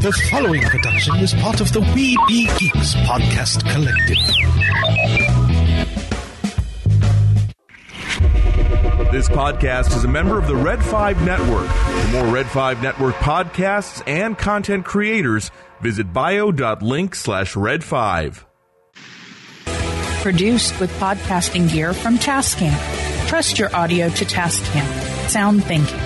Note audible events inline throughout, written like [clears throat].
The following production is part of the We Be Geeks podcast collective. This podcast is a member of the Red 5 Network. For more Red 5 Network podcasts and content creators, visit bio.link slash red 5. Produced with podcasting gear from Tascam. Trust your audio to Tascam. Sound thinking.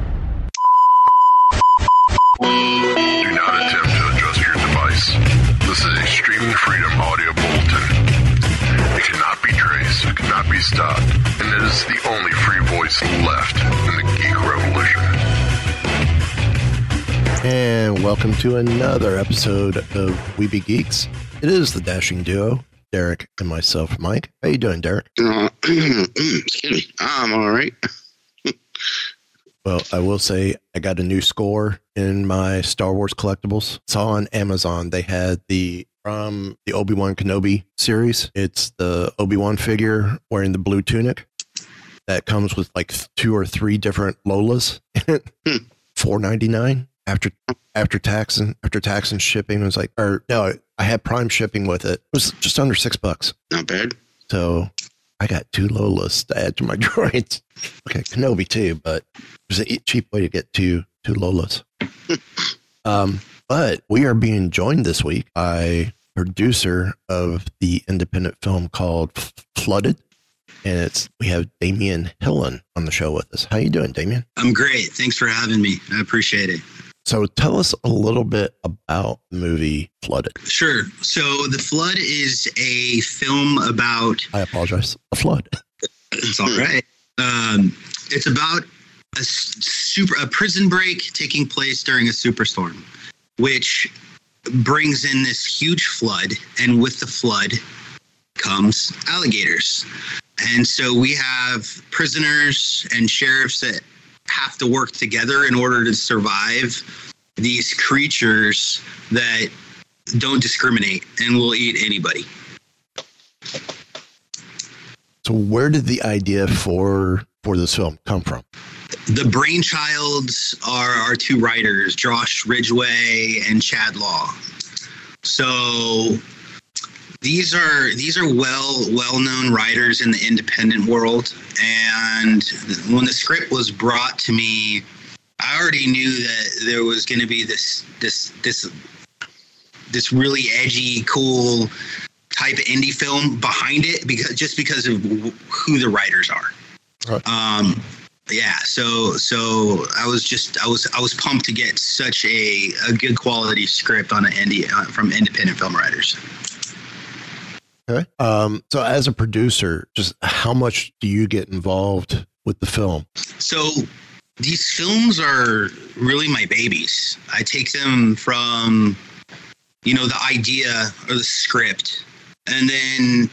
Cannot be stopped, and it is the only free voice left in the geek revolution. And welcome to another episode of We Be Geeks. It is the dashing duo, Derek and myself, Mike. How you doing, Derek? Uh, [clears throat] excuse me. I'm all right. [laughs] Well, I will say I got a new score in my Star Wars collectibles. It's on Amazon. They had the from the Obi Wan Kenobi series. It's the Obi Wan figure wearing the blue tunic that comes with like two or three different Lolas. [laughs] Four ninety nine after after tax and after tax and shipping. It was like, or no, I had Prime shipping with it. It was just under six bucks. Not bad. So I got two Lolas to add to my [laughs] droids. Okay, Kenobi too, but there's a cheap way to get two two Lolas. [laughs] um, but we are being joined this week by producer of the independent film called Flooded, and it's we have Daemon Hillin on the show with us. How are you doing, Daemon? I'm great. Thanks for having me. I appreciate it. So tell us a little bit about the movie Flooded. Sure. So, The Flood is a film about. I apologize. A flood. It's all right. Um, it's about a super a prison break taking place during a superstorm, which brings in this huge flood, and with the flood comes alligators. And so we have prisoners and sheriffs that have to work together in order to survive these creatures that don't discriminate and will eat anybody. So where did the idea for for this film come from? The brainchilds are our two writers, Josh Ridgway and Chad Law. So these are these are well well known writers in the independent world, and when the script was brought to me, I already knew that there was going to be this this this this really edgy, cool type of indie film behind it because just because of who the writers are. Right. Um, yeah, so so I was just I was I was pumped to get such a, a good quality script on an indie uh, from independent film writers. Okay. Um, so as a producer, just how much do you get involved with the film? So these films are really my babies. I take them from you know the idea or the script and then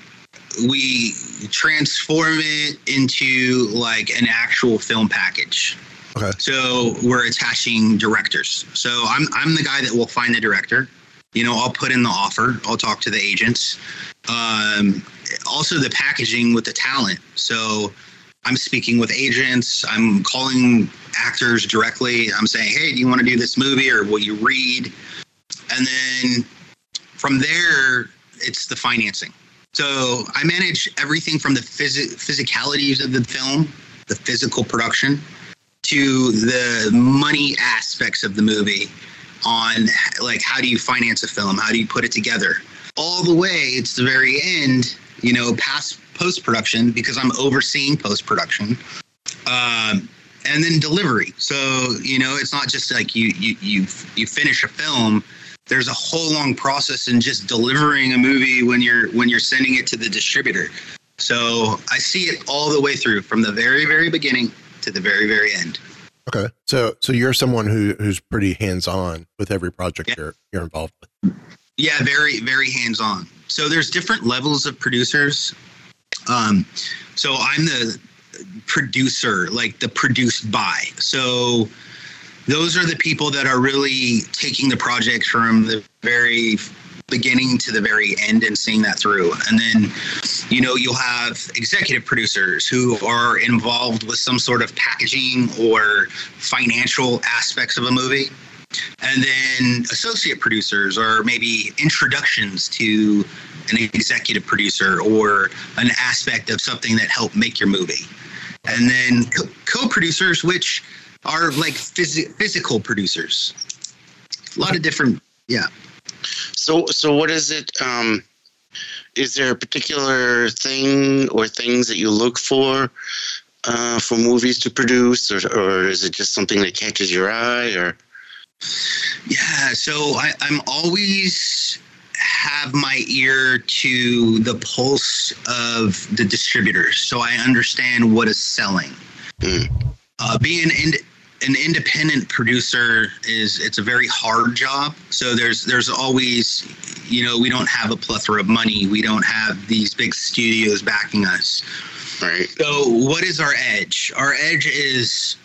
we transform it into like an actual film package. Okay. So we're attaching directors. So I'm I'm the guy that will find the director. You know, I'll put in the offer. I'll talk to the agents. Um, also, the packaging with the talent. So I'm speaking with agents. I'm calling actors directly. I'm saying, hey, do you want to do this movie or will you read? And then from there, it's the financing. So I manage everything from the phys- physicalities of the film, the physical production, to the money aspects of the movie. on like how do you finance a film, how do you put it together, all the way it's the very end, you know, past post production because I'm overseeing post production. Um, and then delivery. So you know, it's not just like you you you you finish a film. There's a whole long process in just delivering a movie when you're when you're sending it to the distributor. So I see it all the way through from the very very beginning to the very very end. Okay. So so you're someone who who's pretty hands on with every project Yeah. you're you're involved with. Yeah, very, very hands on. So there's different levels of producers. Um, so I'm the producer, like the produced by. So those are the people that are really taking the project from the very beginning to the very end and seeing that through. And then, you know, you'll have executive producers who are involved with some sort of packaging or financial aspects of a movie and then associate producers or maybe introductions to an executive producer or an aspect of something that helped make your movie and then co- co-producers which are like phys- physical producers a lot of different yeah So, so what is it? Um, is there a particular thing or things that you look for uh, for movies to produce, or, or is it just something that catches your eye? Or Yeah, so I, I'm always have my ear to the pulse of the distributors, so I understand what is selling. Uh, being an an independent producer is it's a very hard job. So there's there's always, you know, we don't have a plethora of money. We don't have these big studios backing us. right? So, what is our edge? Our edge is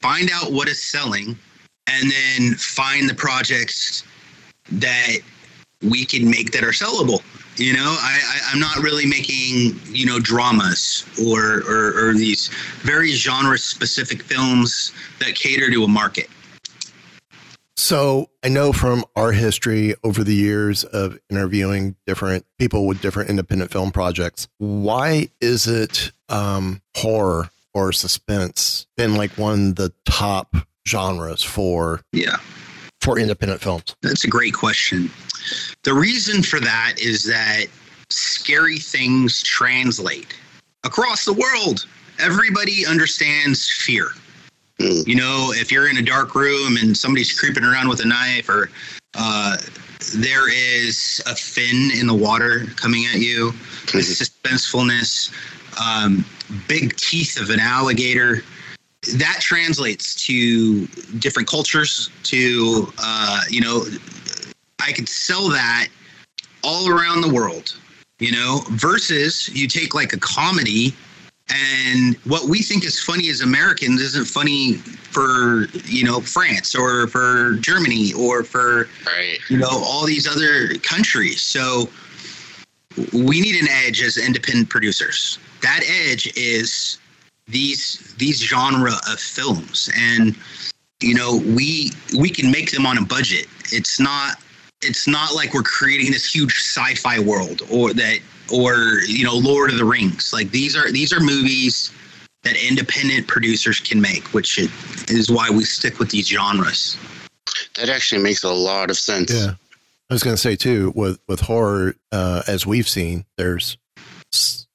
find out what is selling and then find the projects that we can make that are sellable. You know, I, I, I'm not really making, you know, dramas or, or, or these very genre specific films that cater to a market. So I know from our history over the years of interviewing different people with different independent film projects, why is it um, horror or suspense been like one of the top genres for Yeah. For independent films? That's a great question. The reason for that is that scary things translate across the world. Everybody understands fear. You know, if you're in a dark room and somebody's creeping around with a knife, or uh, there is a fin in the water coming at you, the suspensefulness, um, big teeth of an alligator, that translates to different cultures. To uh, you know, I could sell that all around the world. You know, versus you take like a comedy and what we think is funny as Americans isn't funny for you know France or for Germany or for Right. you know all these other countries. So we need an edge as independent producers. That edge is these these genre of films, and you know we we can make them on a budget. It's not it's not like we're creating this huge sci-fi world or that or you know Lord of the Rings. Like these are these are movies that independent producers can make, which is why we stick with these genres. That actually makes a lot of sense. Yeah. I was going to say too with with horror uh, as we've seen there's s-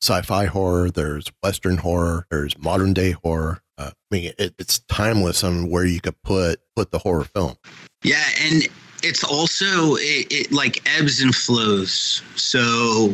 sci-fi horror, there's western horror, there's modern day horror. Uh, I mean it, it's timeless on where you could put put the horror film. Yeah, and it's also it, it like ebbs and flows. So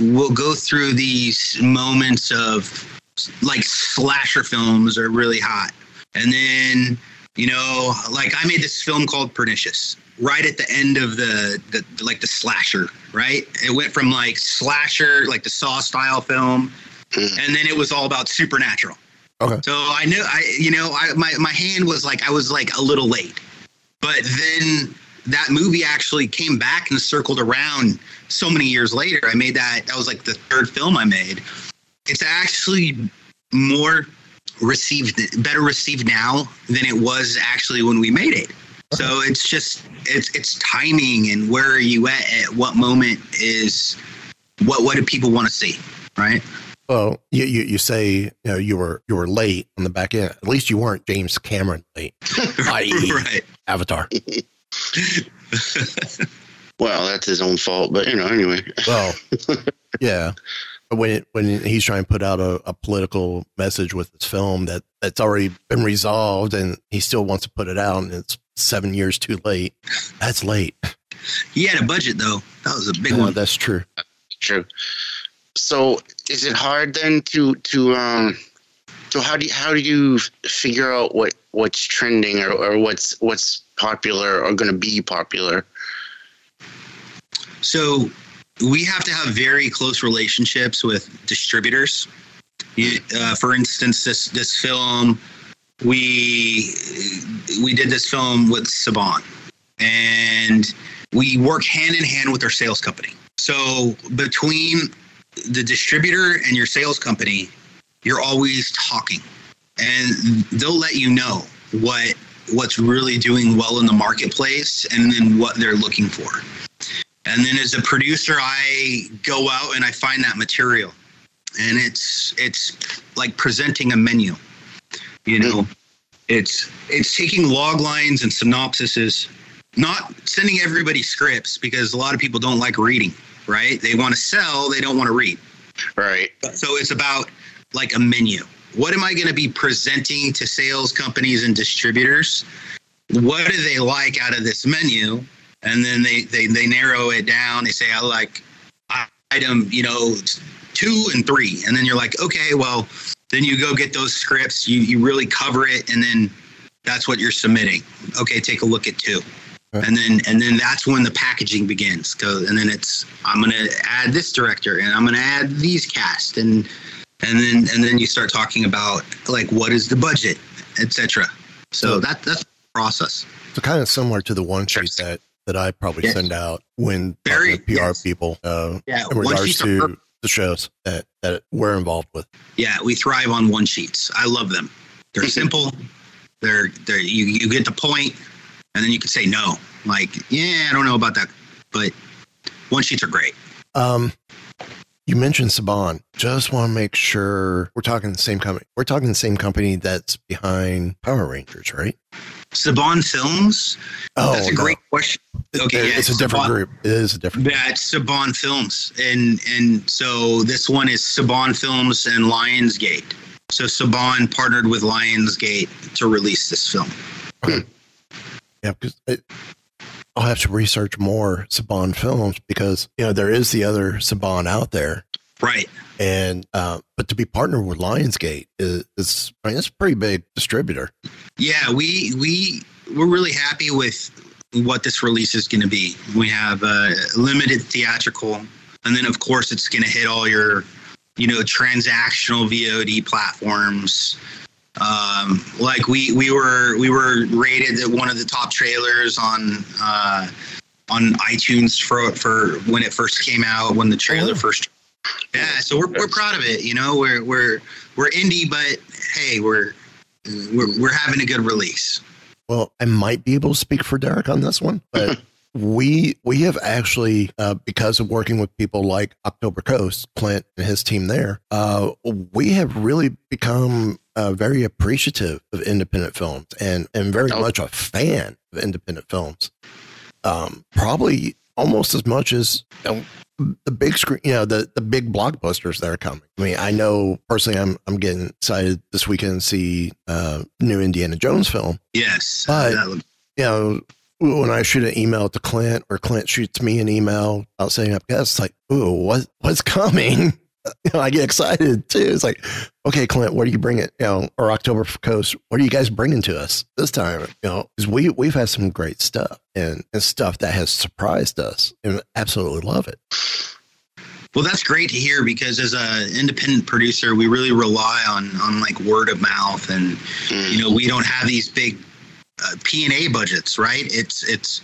we'll go through these moments of like slasher films are really hot, and then you know, like I made this film called Pernicious right at the end of the, the like the slasher. Right, it went from like slasher, like the Saw style film, hmm. and then it was all about supernatural. Okay. So I knew I you know I my my hand was like I was like a little late. But then that movie actually came back and circled around so many years later. I made that that was like the third film I made. It's actually more received better received now than it was actually when we made it. So it's just it's it's timing and where are you at at what moment is what what do people want to see, right? Well, you, you you say you know you were you were late on the back end. At least you weren't James Cameron late, [laughs] i.e. right. Avatar. [laughs] well, that's his own fault, but you know, anyway. Well, [laughs] yeah. But when it, when he's trying to put out a, a political message with his film that that's already been resolved, and he still wants to put it out, and it's seven years too late. That's late. He had a budget though. That was a big Yeah, one. that's true. True. So, is it hard then to to um? So how do you, how do you figure out what what's trending or, or what's what's popular or going to be popular? So we have to have very close relationships with distributors. You- Uh, for instance, this this film, we we did this film with Saban, and we work hand in hand with our sales company. So between the distributor and your sales company, you're always talking, and they'll let you know what what's really doing well in the marketplace, and then what they're looking for. And then as a producer, I go out and I find that material. And it's it's like presenting a menu. You know, it's it's taking log lines and synopsises, not sending everybody scripts because a lot of people don't like reading, right? They want to sell, they don't want to read. Right. So it's about like a menu. What am I going to be presenting to sales companies and distributors? What do they like out of this menu? And then they, they, they narrow it down. They say, I like item, you know, two and three. And then you're like, okay, well, then you go get those scripts, you, you really cover it, and then that's what you're submitting. Okay, take a look at two. And then and then that's when the packaging begins. Go and then it's I'm gonna add this director and I'm gonna add these cast and and then and then you start talking about like what is the budget, etc. So that that's the process. So kind of similar to the one sheet that that I probably Yes. send out when Very- PR people uh, Yeah, in one regards to. The shows that that we're involved with. Yeah, we thrive on one sheets. I love them. They're [laughs] simple. They're they're you, you get the point, and then you can say no. Like, yeah, I don't know about that, but one sheets are great. Um, you mentioned Saban. Just want to make sure we're talking the same company. We're talking the same company that's behind Power Rangers, right? Saban Films. Oh, that's a no. great question. Okay, it's yeah, a different Saban- group. It is a different. That's Saban Films, and and so this one is Saban Films and Lionsgate. So Saban partnered with Lionsgate to release this film. Okay. Yeah, because I'll have to research more Saban films because you know there is the other Saban out there, right? And uh, but to be partnered with Lionsgate is, is I mean it's a pretty big distributor. Yeah, we we we're really happy with what this release is going to be. We have a limited theatrical, and then of course it's going to hit all your, you know, transactional VOD platforms. Um, like we we were we were rated at one of the top trailers on uh, on iTunes for for when it first came out when the trailer first. Yeah, so we're, we're proud of it. You know, we're we're we're indie, but hey, we're we're we're having a good release. Well, I might be able to speak for Derek on this one, but [laughs] we we have actually uh, because of working with people like October Coast, Clint and his team there, uh, we have really become uh, very appreciative of independent films and and very much a fan of independent films. Um, probably almost as much as the big screen, you know, the the big blockbusters that are coming. I mean, I know personally, I'm I'm getting excited this weekend to see uh, new Indiana Jones film. Yes, but you know, when I shoot an email to Clint or Clint shoots me an email about setting up guests, like, ooh, what what's coming? [laughs] [laughs] You know, I get excited too. It's like, okay, Clint, what do you bringing? You know, or October Coast, what are you guys bringing to us this time? You know, because we we've had some great stuff and, and stuff that has surprised us, and absolutely love it. Well, that's great to hear because as an independent producer, we really rely on on like word of mouth, and you know we don't have these big uh, P and A budgets, right? It's it's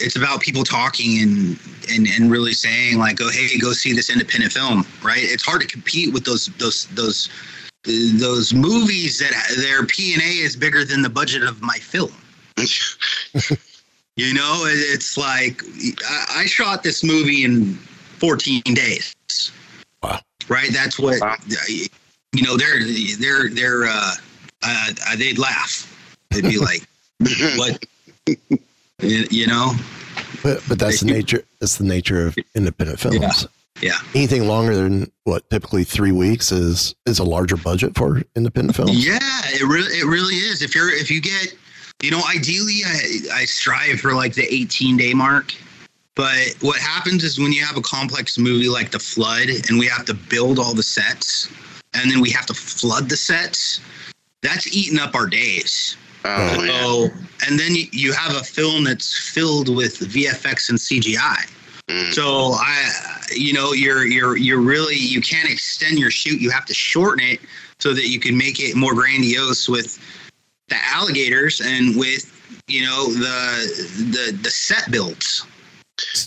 it's about people talking and, and and really saying like, oh hey, go see this independent film, right? It's hard to compete with those those those those movies that their P and A is bigger than the budget of my film. [laughs] you know, it's like I, I shot this movie in 14 days. Wow. Right. That's what you know. They're they're they're uh, uh, they'd laugh. They'd be like, [laughs] "What? You, you know, But but that's the nature. That's the nature of independent films. Yeah. yeah. Anything longer than what typically three weeks is is a larger budget for independent films. Yeah, it really it really is. If you're if you get you know, ideally I, I strive for like the 18 day mark. But what happens is when you have a complex movie like The Flood and we have to build all the sets and then we have to flood the sets, that's eating up our days. Oh, yeah. So, and then you, you have a film that's filled with VFX and CGI. Mm. So I, you know, you're you're you're really you can't extend your shoot. You have to shorten it so that you can make it more grandiose with the alligators and with you know the the the set builds.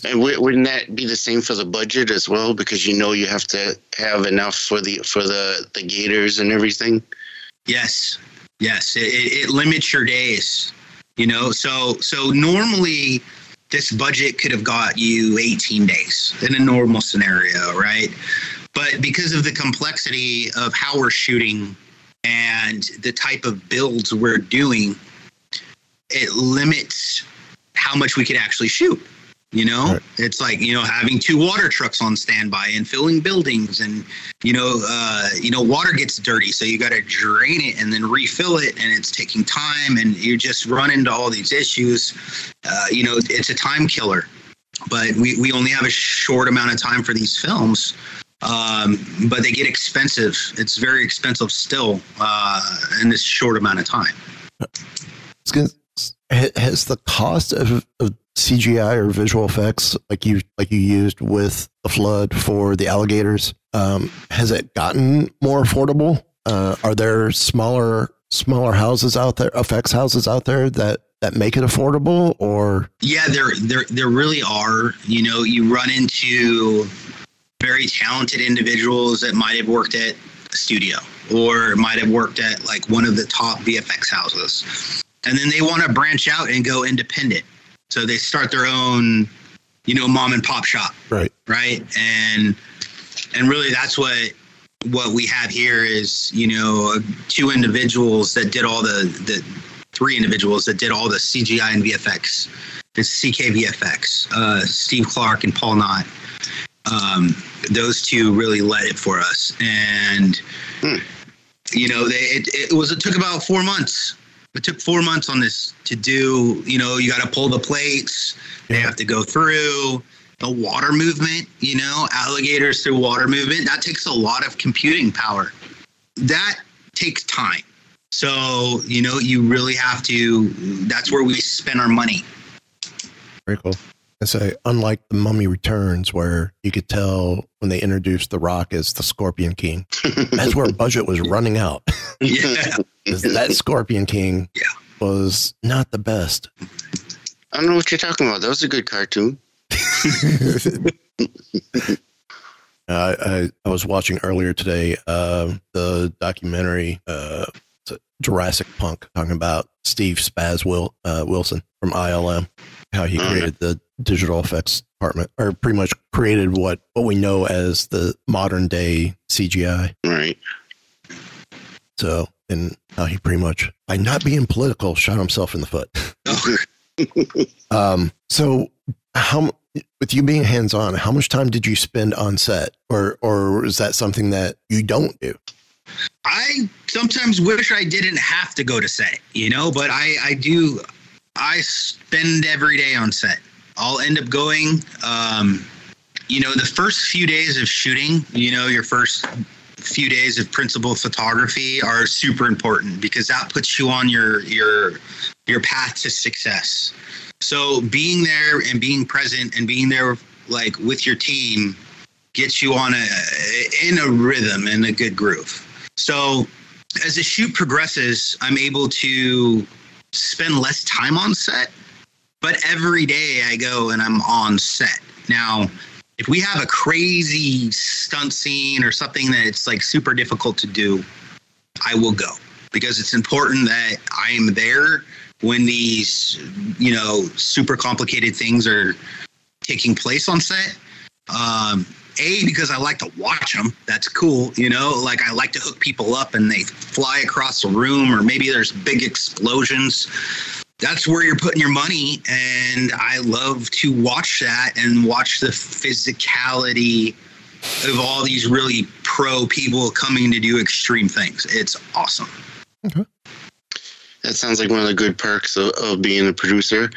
And wouldn't that be the same for the budget as well? Because you know you have to have enough for the for the the gators and everything. Yes, yes, it, it, it limits your days. You know, so so normally this budget could have got you 18 days in a normal scenario, right? But because of the complexity of how we're shooting and the type of builds we're doing, it limits how much we could actually shoot. You know, Right. it's like you know having two water trucks on standby and filling buildings, and you know, uh, you know, water gets dirty, so you got to drain it and then refill it, and it's taking time, and you just run into all these issues. Uh, you know, it's a time killer. But we, we only have a short amount of time for these films, um, but they get expensive. It's very expensive still uh, in this short amount of time. Has the cost of, of CGI or visual effects, like you like you used with the flood for the alligators, um, has it gotten more affordable? Uh, are there smaller smaller houses out there, effects houses out there that that make it affordable, or Yeah, there there there really are. You know, you run into very talented individuals that might have worked at a studio or might have worked at like one of the top VFX houses. And then they want to branch out and go independent. So they start their own, you know, mom and pop shop. Right? right? And and really that's what what we have here is you know two individuals that did all the the three individuals that did all the cgi and vfx it's ckvfx uh, steve clark and paul knott. Um, those two really led it for us. And Hmm. you know they it, it was it took about four months it took four months on this to do you know you got to pull the plates they have to go through the water movement you know alligators through water movement. That takes a lot of computing power. That takes time. So you know you really have to that's where we spend our money. Very cool. I say, unlike the Mummy Returns, where you could tell when they introduced The Rock as the Scorpion King, [laughs] that's where budget was running out. yeah [laughs] that Scorpion King Yeah. was not the best. I don't know what you're talking about. That was a good cartoon. [laughs] Uh, I, I was watching earlier today uh, the documentary uh, Jurassic Punk talking about Steve Spaz Will, uh, Wilson from ILM, how he Mhm. created the digital effects department, or pretty much created what, what we know as the modern day CGI. Right. So, and how he pretty much, by not being political, shot himself in the foot. [laughs] Um, so how with you being hands on, how much time did you spend on set, or or is that something that you don't do? I sometimes wish I didn't have to go to set, you know, but I, I do, I spend every day on set. I'll end up going, um, you know, the first few days of shooting, you know, your first few days of principal photography are super important because that puts you on your, your, your path to success. So being there and being present and being there like with your team gets you on a in a rhythm and a good groove. So as the shoot progresses, I'm able to spend less time on set, but every day I go and I'm on set. Now, if we have a crazy stunt scene or something that it's like super difficult to do, I will go because it's important that I am there when these, you know, super complicated things are taking place on set. Um, a because I like to watch them. That's cool, you know. Like I like to hook people up and they fly across the room, or maybe there's big explosions. that's where you're putting your money and i love to watch that and watch the physicality of all these really pro people coming to do extreme things it's awesome That sounds like one of the good perks of, of being a producer.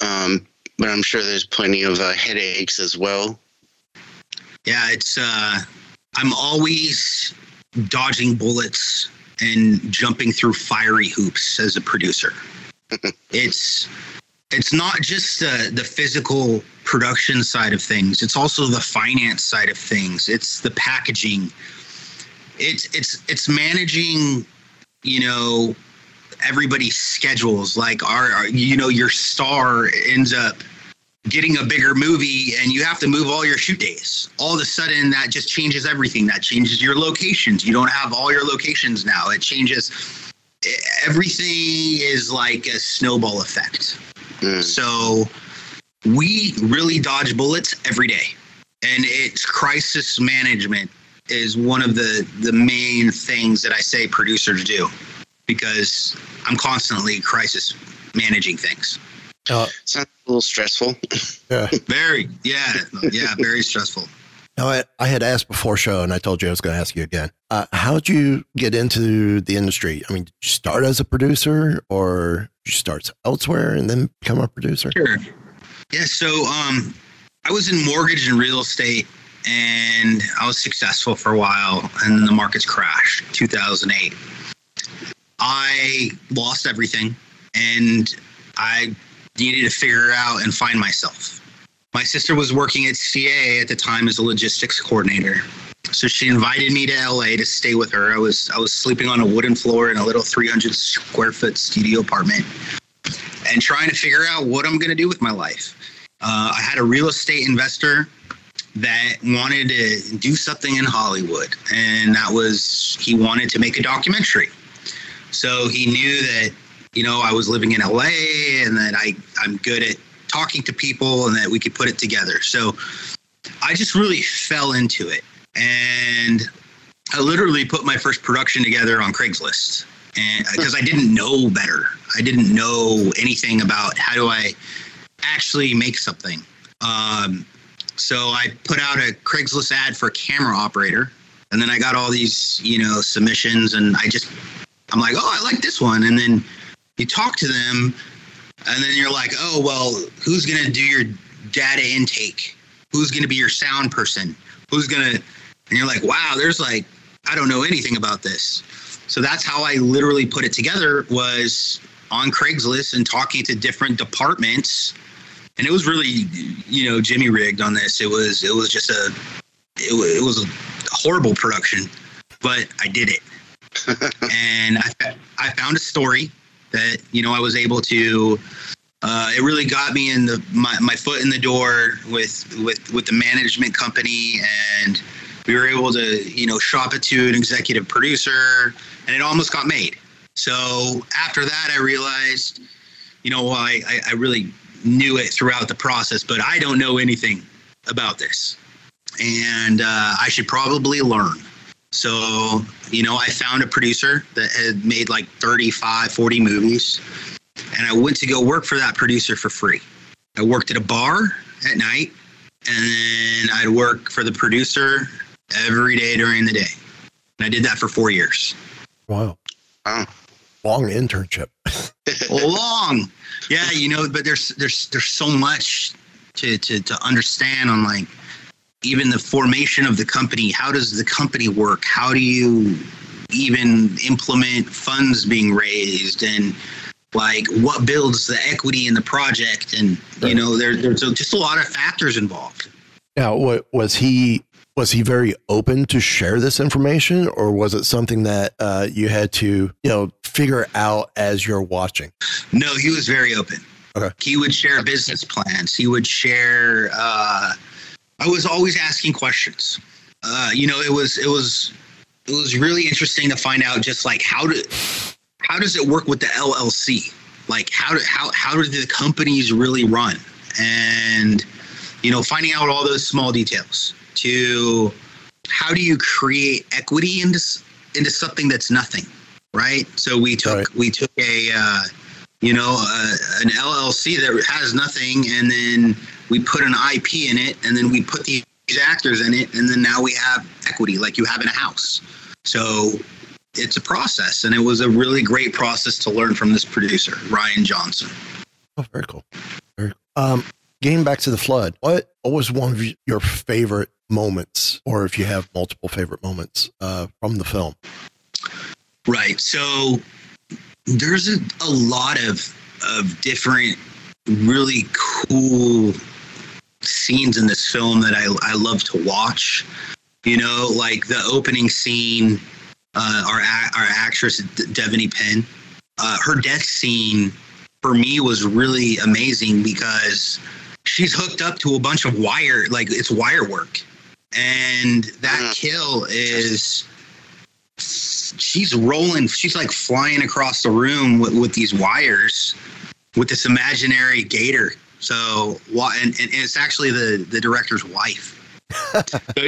Um, but I'm sure there's plenty of uh, headaches as well. Yeah it's uh i'm always dodging bullets and jumping through fiery hoops as a producer. [laughs] It's it's not just the the physical production side of things it's also the finance side of things it's the packaging. It's it's it's managing you know everybody's schedules like our, our you know your star ends up getting a bigger movie and you have to move all your shoot days. All of a sudden that just changes everything. That changes your locations. You don't have all your locations now. It changes everything is like a snowball effect. Mm. so we really dodge bullets every day. And it's crisis management is one of the the main things that i say producers do because i'm constantly crisis managing things. Uh, Sounds a little stressful. yeah. [laughs] very yeah yeah very stressful Now, I, I had asked before show, and I told you I was going to ask you again. Uh, how'd you get into the industry? I mean, did you start as a producer, or did you start elsewhere and then become a producer? Sure. Yeah. So um, I was in mortgage and real estate, and I was successful for a while, and then the markets crashed. 2008. I lost everything, and I needed to figure out and find myself. My sister was working at CA at the time as a logistics coordinator. So she invited me to LA to stay with her. I was I was sleeping on a wooden floor in a little 300 square foot studio apartment and trying to figure out what I'm going to do with my life. Uh, I had a real estate investor that wanted to do something in Hollywood, and that was he wanted to make a documentary. So he knew that you know I was living in LA and that I I'm good at talking to people and that we could put it together. So I just really fell into it, and I literally put my first production together on Craigslist. And because I didn't know better, I didn't know anything about how do I actually make something. Um, so I put out a Craigslist ad for camera operator, and then I got all these, you know, submissions, and I just, I'm like, oh, I like this one, and then you talk to them, and then you're like, oh, well, who's gonna do your data intake? Who's gonna be your sound person? Who's gonna? And you're like, wow, there's like, I don't know anything about this. So that's how I literally put it together was on Craigslist and talking to different departments. And it was really, you know, Jimmy rigged on this. It was, it was just a, it, it was a horrible production, but I did it. [laughs] and I, I found a story that, you know, I was able to, uh, it really got me in the, my, my foot in the door with, with, with the management company. And, we were able to you know shop it to an executive producer and it almost got made. So after that i realized you know I, I, I really knew it throughout the process but i don't know anything about this. And uh, i should probably learn so you know i found a producer that had made like 35 40 movies and i went to go work for that producer for free i worked at a bar at night and then I'd work for the producer every day during the day. And I did that for four years. Wow. Wow. Long internship. [laughs] Long. Yeah, you know, but there's there's there's so much to, to, to understand on like even the formation of the company. How does the company work? How do you even implement funds being raised and like what builds the equity in the project and you know there, there's just a lot of factors involved Now, what was he? Was he very open to share this information, or was it something that uh, you had to, you know, figure out as you're watching? No, he was very open. Okay. He would share business plans. He would share. Uh, I was always asking questions. Uh, you know, it was it was it was really interesting to find out just like how do how does it work with the LLC? Like how do how how do the companies really run? And you know, finding out all those small details. To how do you create equity into into something that's nothing, right? So we took Right. we took a uh, you know, uh, an LLC that has nothing, and then we put an IP in it, and then we put these actors in it, and then now we have equity like you have in a house. So it's a process, and it was a really great process to learn from this producer, Ryan Johnson. Oh, very cool. Very cool. Um, getting back to the flood, what, what was one of your favorite moments, or if you have multiple favorite moments uh, from the film? Right. So there's a, a lot of of different really cool scenes in this film that I, I love to watch. You know, like the opening scene, uh, our our actress Devanny Pinn, uh, her death scene for me was really amazing because she's hooked up to a bunch of wire, like it's wire work, and that mm. kill is she's rolling she's like flying across the room with, with these wires with this imaginary gator so and, and it's actually the the director's wife.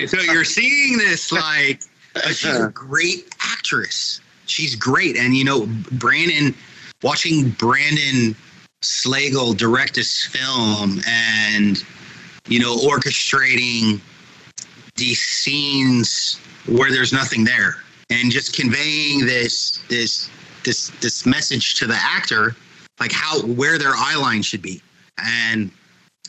So, you're seeing this like she's a great actress. She's great. And you know brandon watching brandon slagle direct this film and you know orchestrating these scenes where there's nothing there and just conveying this this this this message to the actor like how where their eye line should be and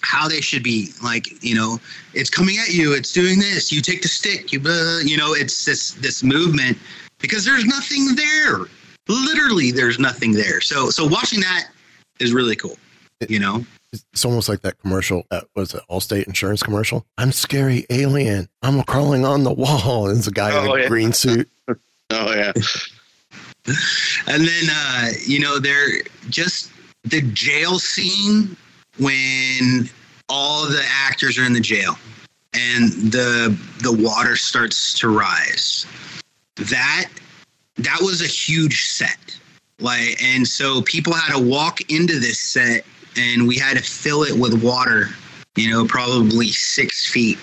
how they should be like you know it's coming at you it's doing this you take the stick you uh, you know it's this this movement because there's nothing there literally there's nothing there so so watching that is really cool you know it's almost like that commercial that was it Allstate insurance commercial. I'm scary alien. I'm crawling on the wall. And it's a guy oh, in a yeah. green suit. [laughs] oh yeah. and then uh, you know, they're just the jail scene when all the actors are in the jail and the the water starts to rise. That that was a huge set. Like and so people had to walk into this set and we had to fill it with water, you know, probably six feet.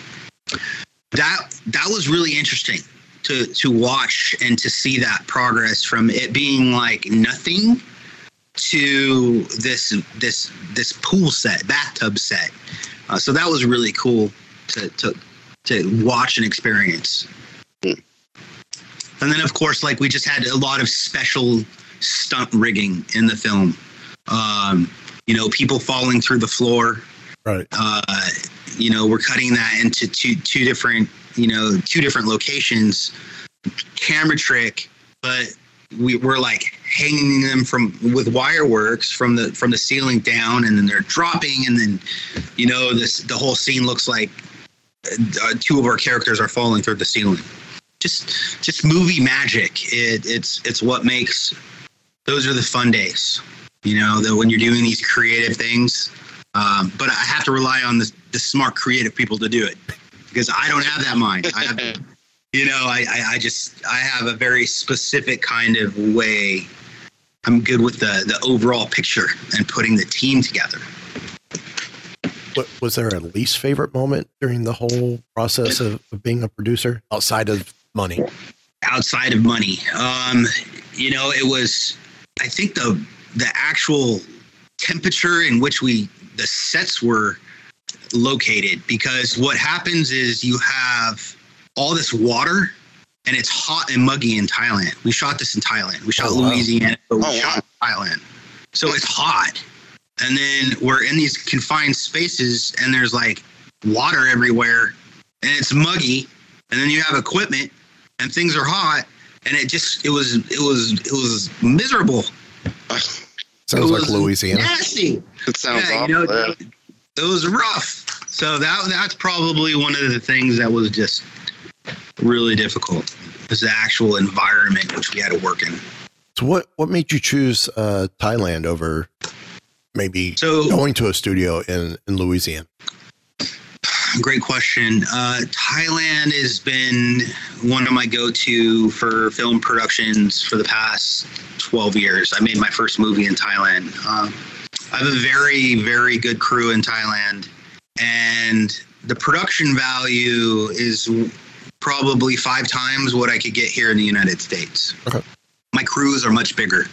That that was really interesting to to watch and to see that progress from it being like nothing to this this this pool set, bathtub set. Uh, so that was really cool to to to watch and experience. And then, of course, like we just had a lot of special stunt rigging in the film. Um, you know, people falling through the floor. Right. Uh, you know, we're cutting that into two two different, you know, two different locations. Camera trick, but we were like hanging them from with wire works from the from the ceiling down, and then they're dropping, and then you know this the whole scene looks like uh, two of our characters are falling through the ceiling. Just just movie magic. It, it's it's what makes those are the fun days you know, that when you're doing these creative things. Um, but I have to rely on the, the smart, creative people to do it because I don't have that mind. I have, [laughs] you know, I, I, I just, I have a very specific kind of way. I'm good with the, the overall picture and putting the team together. What, was there a least favorite moment during the whole process of, of being a producer outside of money? Outside of money, um, you know, it was. I think the the actual temperature in which we the sets were located because what happens is you have all this water and it's hot and muggy in Thailand. We shot this in Thailand. We shot oh, wow. Louisiana, but we oh, shot wow. Thailand. So it's hot. And then we're in these confined spaces and there's like water everywhere and it's muggy. And then you have equipment and things are hot and it just it was it was it was miserable. [laughs] Sounds like Louisiana. Nasty. It sounds yeah, awful. You know, it was rough. So that that's probably one of the things that was just really difficult. Was the actual environment which we had to work in. So what what made you choose uh, Thailand over maybe so, going to a studio in in Louisiana? Great question. Uh, Thailand has been one of my go-to for film productions for the past 12 years. I made my first movie in Thailand. Um, I have a very, very good crew in Thailand, and the production value is probably five times what I could get here in the United States. Okay. My crews are much bigger.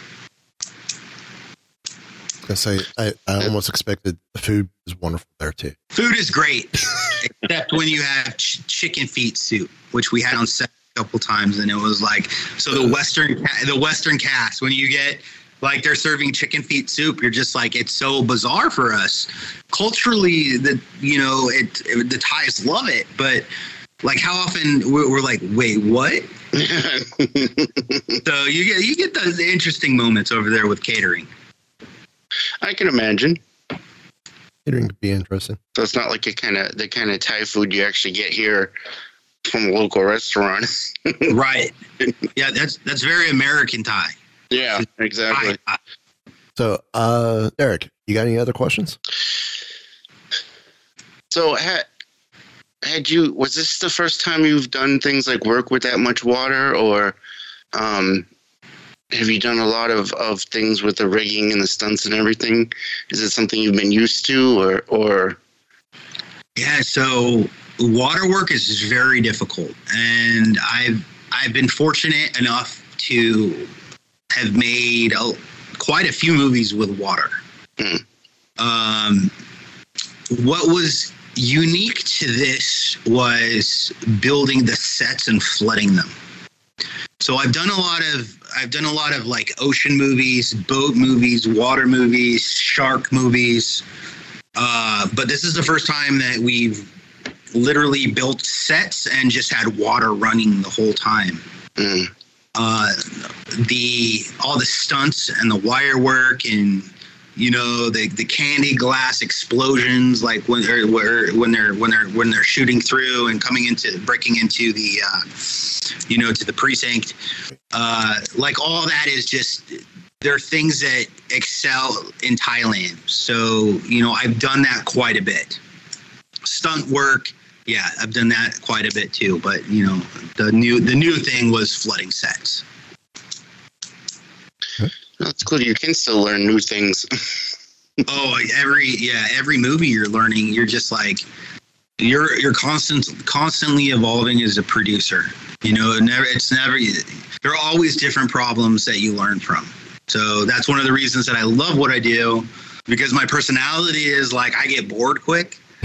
I say I, I almost expected the food is wonderful there too. Food is great, [laughs] except when you have ch- chicken feet soup, which we had on set a couple times, and it was like so the western the western cast when you get like they're serving chicken feet soup, you're just like it's so bizarre for us culturally. that you know it, it the Thais love it, but like how often we're, we're like, wait, what? [laughs] so you get you get those interesting moments over there with catering. I can imagine. Catering could be interesting. So it's not like a kind of the kind of Thai food you actually get here from a local restaurant. [laughs] right. Yeah, that's that's very American Thai. yeah, exactly. Thai. So, uh, Eric, you got any other questions? So had had you was this the first time you've done things like work with that much water, or um, have you done a lot of, of things with the rigging and the stunts and everything? Is it something you've been used to, or or Yeah, so water work is very difficult, and I've I've been fortunate enough to have made a, quite a few movies with water. Hmm. Um, what was unique to this was building the sets and flooding them. So I've done a lot of I've done a lot of like ocean movies, boat movies, water movies, shark movies. Uh, but this is the first time that we've literally built sets and just had water running the whole time. mm, Uh, the all the stunts and the wire work and you know the the candy glass explosions like when where when they're when they're when they're shooting through and coming into breaking into the uh, you know to the precinct uh, like all that is just there are things that excel in Thailand. So, you know, I've done that quite a bit. Stunt work, yeah, I've done that quite a bit too. But you know, the new the new thing was flooding sets. That's cool. You can still learn new things. [laughs] Oh, every yeah, every movie you're learning, you're just like you're you're constant constantly evolving as a producer. You know, never it's never there are always different problems that you learn from. So that's one of the reasons that I love what I do because my personality is like I get bored quick. [laughs]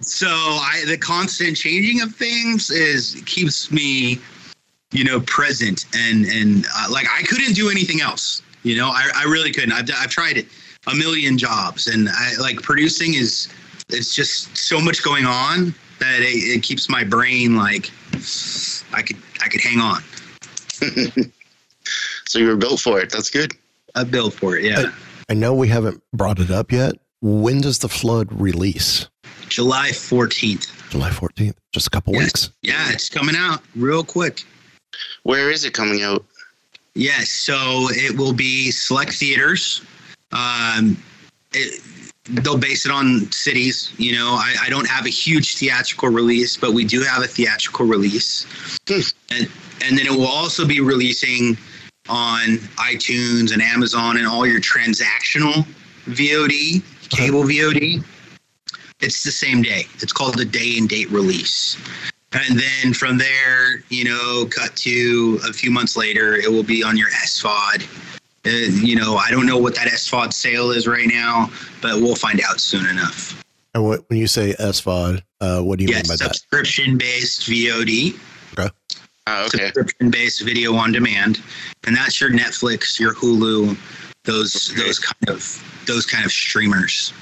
so I the constant changing of things is keeps me you know present and and uh, like I couldn't do anything else. You know, I, I really couldn't. I've, I've tried it a million jobs and I like producing is it's just so much going on that it, it keeps my brain like I could I could hang on. [laughs] so you were built for it. That's good. I built for it. Yeah, I know we haven't brought it up yet. When does the flood release? July fourteenth. July 14th, just a couple Yes. weeks. Yeah, it's coming out real quick. Where is it coming out? Yes, so it will be select theaters. Um, it, they'll base it on cities. You know, I, I don't have a huge theatrical release, but we do have a theatrical release, and and then it will also be releasing on iTunes and Amazon and all your transactional VOD, cable VOD. It's the same day. It's called the day and date release. And then from there, you know, cut to a few months later, it will be on your SVOD. Uh, you know, I don't know what that SVOD sale is right now, but we'll find out soon enough. And what, when you say SVOD, uh, what do you Yes, mean by that? subscription based VOD, Oh, okay. subscription based video on demand, and that's your Netflix, your Hulu, those Okay. those kind of those kind of streamers.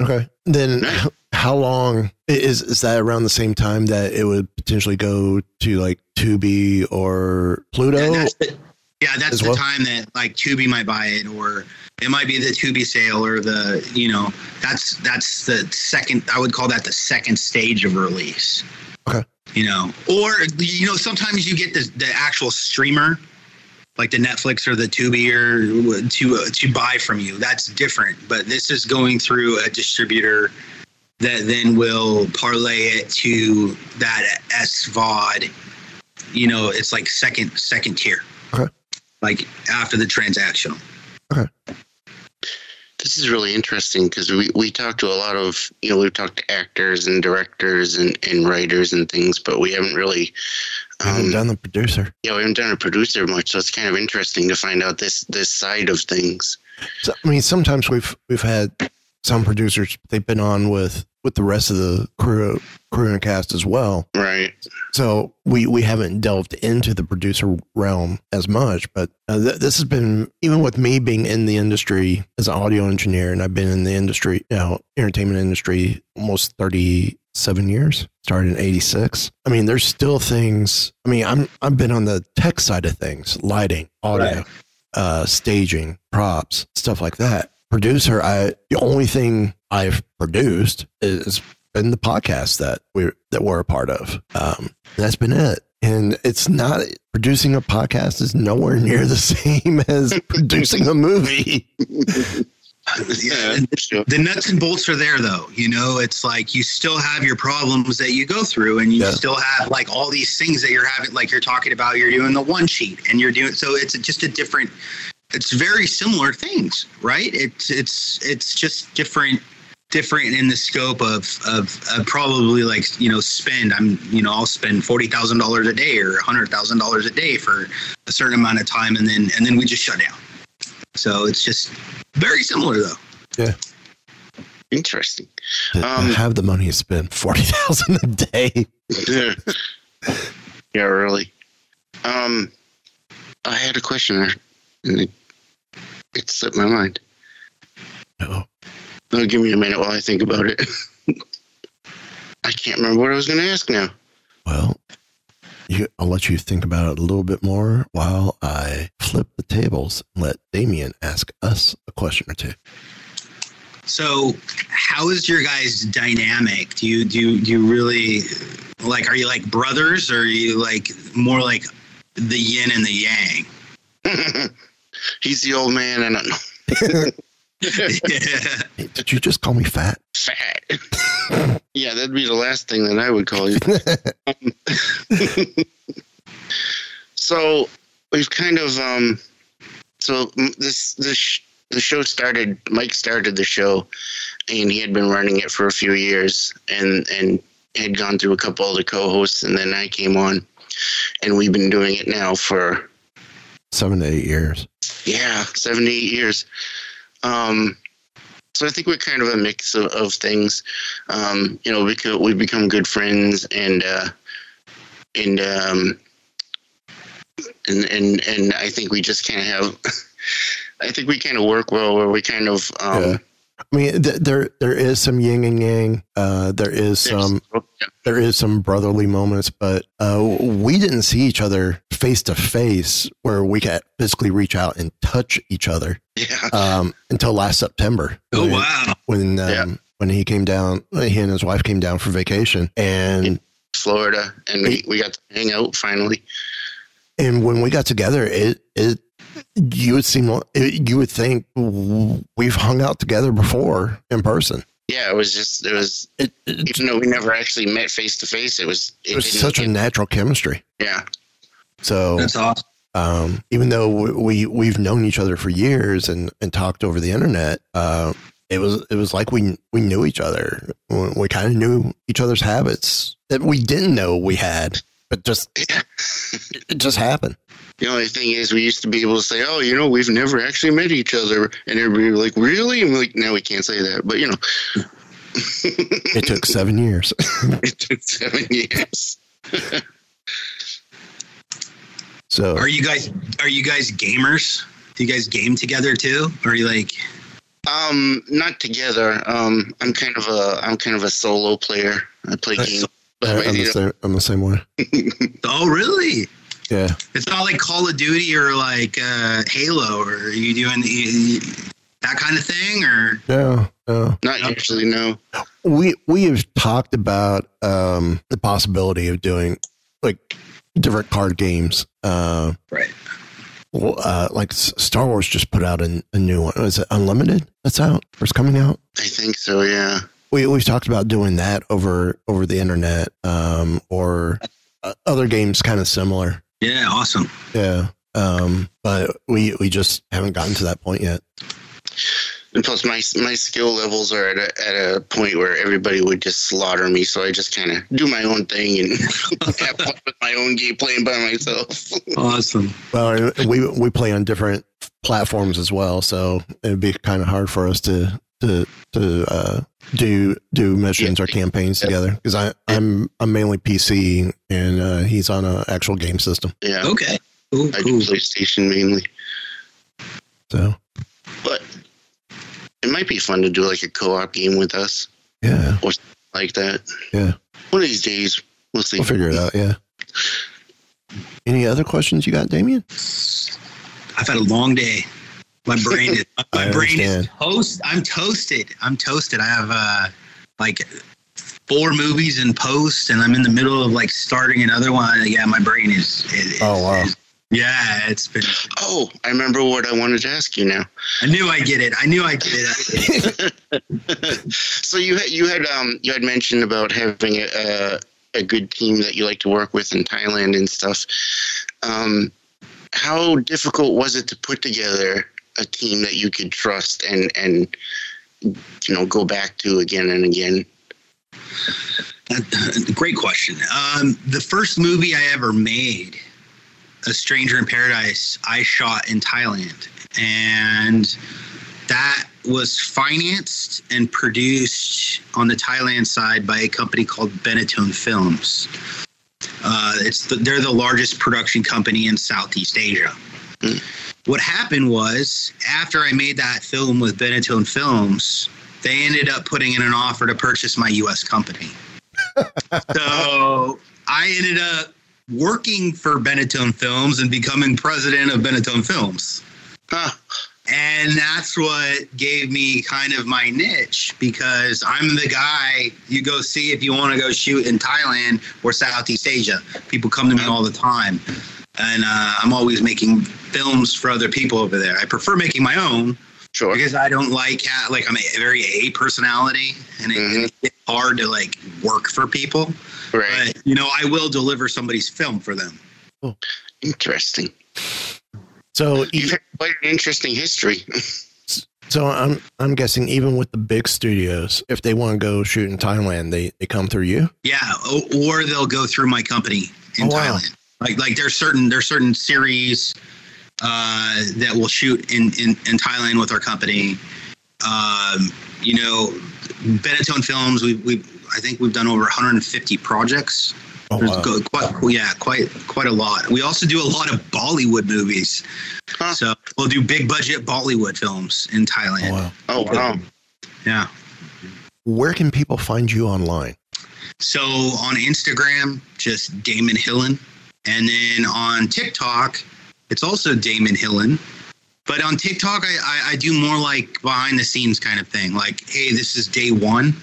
Okay. Then Nice. How long is is that around the same time that it would potentially go to like Tubi or Pluto? Yeah, that's the, yeah, that's the well? time that like Tubi might buy it, or it might be the Tubi sale, or the you know that's that's the second. I would call that the second stage of release. Okay. You know, or you know, sometimes you get the the actual streamer, like the Netflix or the Tubi, or to uh, to buy from you. That's different. But this is going through a distributor that then will parlay it to that SVOD. You know, it's like second second tier like after the transactional. Okay. This is really interesting because we, we talked to a lot of, you know, we've talked to actors and directors and, and writers and things, but we haven't really, I haven't um, done the producer. yeah, we haven't done a producer much. So it's kind of interesting to find out this, this side of things. So, I mean, sometimes we've we've had some producers they've been on with with the rest of the crew crew and cast as well. Right. So we we haven't delved into the producer realm as much, but uh, th- this has been even with me being in the industry as an audio engineer, and I've been in the industry, you know, entertainment industry almost thirty seven years. Started in eighty six. I mean, there's still things. I mean, I'm I've been on the tech side of things, lighting, audio, Right. uh, staging, props, stuff like that. Producer, I the only thing I've produced is been the podcast that we that we're a part of. Um, that's been it. And it's not producing a podcast is nowhere near the [laughs] same as producing a movie. [laughs] Yeah, sure. the nuts and bolts are there though you know it's like you still have your problems that you go through and you Yeah. still have like all these things that you're having like you're talking about you're doing the one sheet and you're doing so it's just a different it's very similar things right it's it's it's just different different in the scope of of, of probably like you know spend i'm you know i'll spend $40000 a day or $100000 a day for a certain amount of time and then and then we just shut down so it's just very similar though yeah Interesting. To, to Um, have the money to spend forty thousand a day. yeah. [laughs] yeah, really. Um, I had a question there, and it, it slipped my mind. Oh, Oh, give me a minute while I think about it. [laughs] I can't remember what I was going to ask now. well, you, I'll let you think about it a little bit more while I flip the tables and let Daemon ask us a question or two. So, how is your guys' dynamic? Do you do you, do you really like? Are you like brothers, or are you like more like the yin and the yang? [laughs] He's the old man, and I'm yeah. Hey, did you just call me fat? fat. [laughs] yeah, that'd be the last thing that I would call you. [laughs] so we've kind of um so this this the show started mike started the show and he had been running it for a few years and and had gone through a couple of the co-hosts and then i came on and we've been doing it now for Seven to eight years. yeah, seven, to eight years. Um, so I think we're kind of a mix of, of things. Um, you know, we could, we've become good friends and, uh, and, um, and, and, and I think we just kind of have, [laughs] I think we kind of work well where we kind of, um, Yeah. I mean, th- there there is some yin and yang. Uh, there is some there is some brotherly moments, but uh, we didn't see each other face to face where we could physically reach out and touch each other yeah, um, until last September. Oh when- wow! When um, Yeah. when he came down, he and his wife came down for vacation, and Florida and we, we got to hang out finally. and when we got together, it it you would seem you would think we've hung out together before in person. Yeah, it was just, it was, It, it, even though we never actually met face to face, it was, it was didn't- such a natural chemistry. yeah. So That's awesome. um, even though we we've known each other for years and, and talked over the internet, uh, it was it was like we we knew each other. We, we kind of knew each other's habits that we didn't know we had, but just [laughs] it just happened. The only thing is, we used to be able to say, "Oh, you know, we've never actually met each other," and everybody would be like, "Really?" And we're like, "No, we can't say that." But you know, It took seven years. [laughs] it took seven years. [laughs] So Are you guys are you guys gamers? Do you guys game together too? Or are you like Um, not together. Um, I'm kind of a I'm kind of a solo player. I play games. I- But I'm, the same, I'm the same way. [laughs] Oh really? Yeah. It's not like Call of Duty or like uh, Halo or are you doing the, that kind of thing or no, Yeah. not usually. No. we we have talked about um, the possibility of doing like different card games. Uh, right? well, uh, like Star Wars just put out a, a new one. Is it Unlimited? That's out. Or it's coming out. I think so. Yeah. We we've talked about doing that over over the internet, um, or uh, other games kind of similar. Yeah, awesome. Yeah. Um, but we we just haven't gotten to that point yet. And plus, my my skill levels are at a, at a point where everybody would just slaughter me. So I just kind of do my own thing and [laughs] have fun with my own game playing by myself. Awesome. Well, we we play on different platforms as well, so it'd be kind of hard for us to to to uh, do do missions or campaigns together because I I'm I'm mainly PC and uh, he's on an actual game system. Yeah. Okay. Cool, I cool. do PlayStation mainly, So but it might be fun to do like a co-op game with us yeah, or something like that. yeah, One of these days, we'll see. we'll figure it out. Yeah. Any other questions you got, Daemon? I've had a long day. My brain is [laughs] my I brain is understand. toast. I'm toasted. I'm toasted. I have uh like four movies in post, and I'm in the middle of like starting another one. Yeah, my brain is. is Oh, wow. is- yeah, it's been. [laughs] Oh, I remember what I wanted to ask you now. I knew I get it. I knew I get it. I get it. so you had you had um you had mentioned about having a, a a good team that you like to work with in Thailand and stuff. Um, how difficult was it to put together a team that you could trust and and you know go back to again and again? Uh, Great question. Um, the first movie I ever made, A Stranger in Paradise, I shot in Thailand. And that was financed and produced on the Thailand side by a company called Benetone Films. Uh, it's the, they're the largest production company in Southeast Asia. What happened was, after I made that film with Benetone Films, they ended up putting in an offer to purchase my U.S. company [laughs] so I ended up working for Benetone Films and becoming president of Benetone Films. Huh. And that's what gave me kind of my niche because I'm the guy you go see if you want to go shoot in Thailand or Southeast Asia. People come to me all the time. And uh, I'm always making films for other people over there. I prefer making my own Sure. because I don't like like I'm a very A personality, and it, Mhm. it's hard to like work for people. Right. But you know, I will deliver somebody's film for them. Interesting. So You've had quite an interesting history. [laughs] So I'm I'm guessing even with the big studios, if they want to go shoot in Thailand, they, they come through you. Yeah, or they'll go through my company in Oh, wow. Thailand. Like like there's certain there's certain series uh, that will shoot in, in in Thailand with our company. Um, you know, Benetone Films. We we I think we've done over 150 projects. Oh wow. go- quite, yeah, quite quite a lot. We also do a lot of Bollywood movies. Huh. So we'll do big budget Bollywood films in Thailand. Oh, wow. Oh wow. Yeah. Where can people find you online? So on Instagram, just Daemon Hillin. And then on TikTok, it's also Daemon Hillin. But on TikTok, I, I, I do more like behind the scenes kind of thing. Like, hey, this is day one.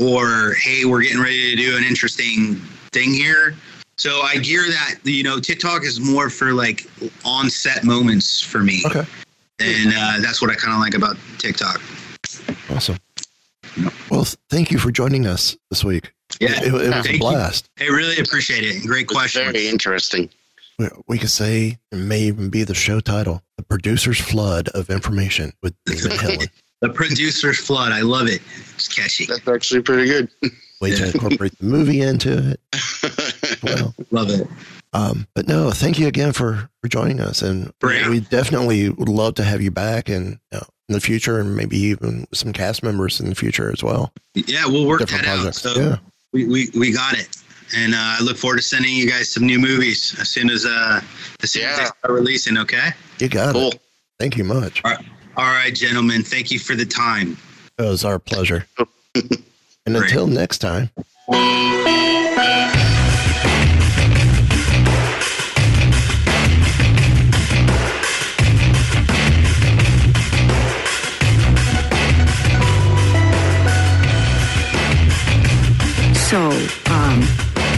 Or, hey, we're getting ready to do an interesting thing here. So I gear that, you know, TikTok is more for like on set moments for me. Okay. And uh, that's what I kind of like about TikTok. Awesome. Well, thank you for joining us this week. Yeah. It, it was a Thank you. blast. I really appreciate it. Great It's question. very interesting. We, we could say it may even be the show title, "The Producer's Flood of Information" with Daemon [laughs] Hillin. The producer's flood. I love it. It's catchy. That's actually pretty good. [laughs] Way to incorporate the movie into it. [laughs] Well, Love it. um, but no, thank you again for for joining us, and Great. we definitely would love to have you back and you know, in the future, and maybe even some cast members in the future as well. Yeah, we'll work Different that projects. out. So yeah. we, we, we got it. And uh, I look forward to sending you guys some new movies as soon as uh as soon as they start releasing, okay? You got it. Cool. it. Thank you much. All right, gentlemen. Thank you for the time. It was our pleasure. [laughs] and until next time. So,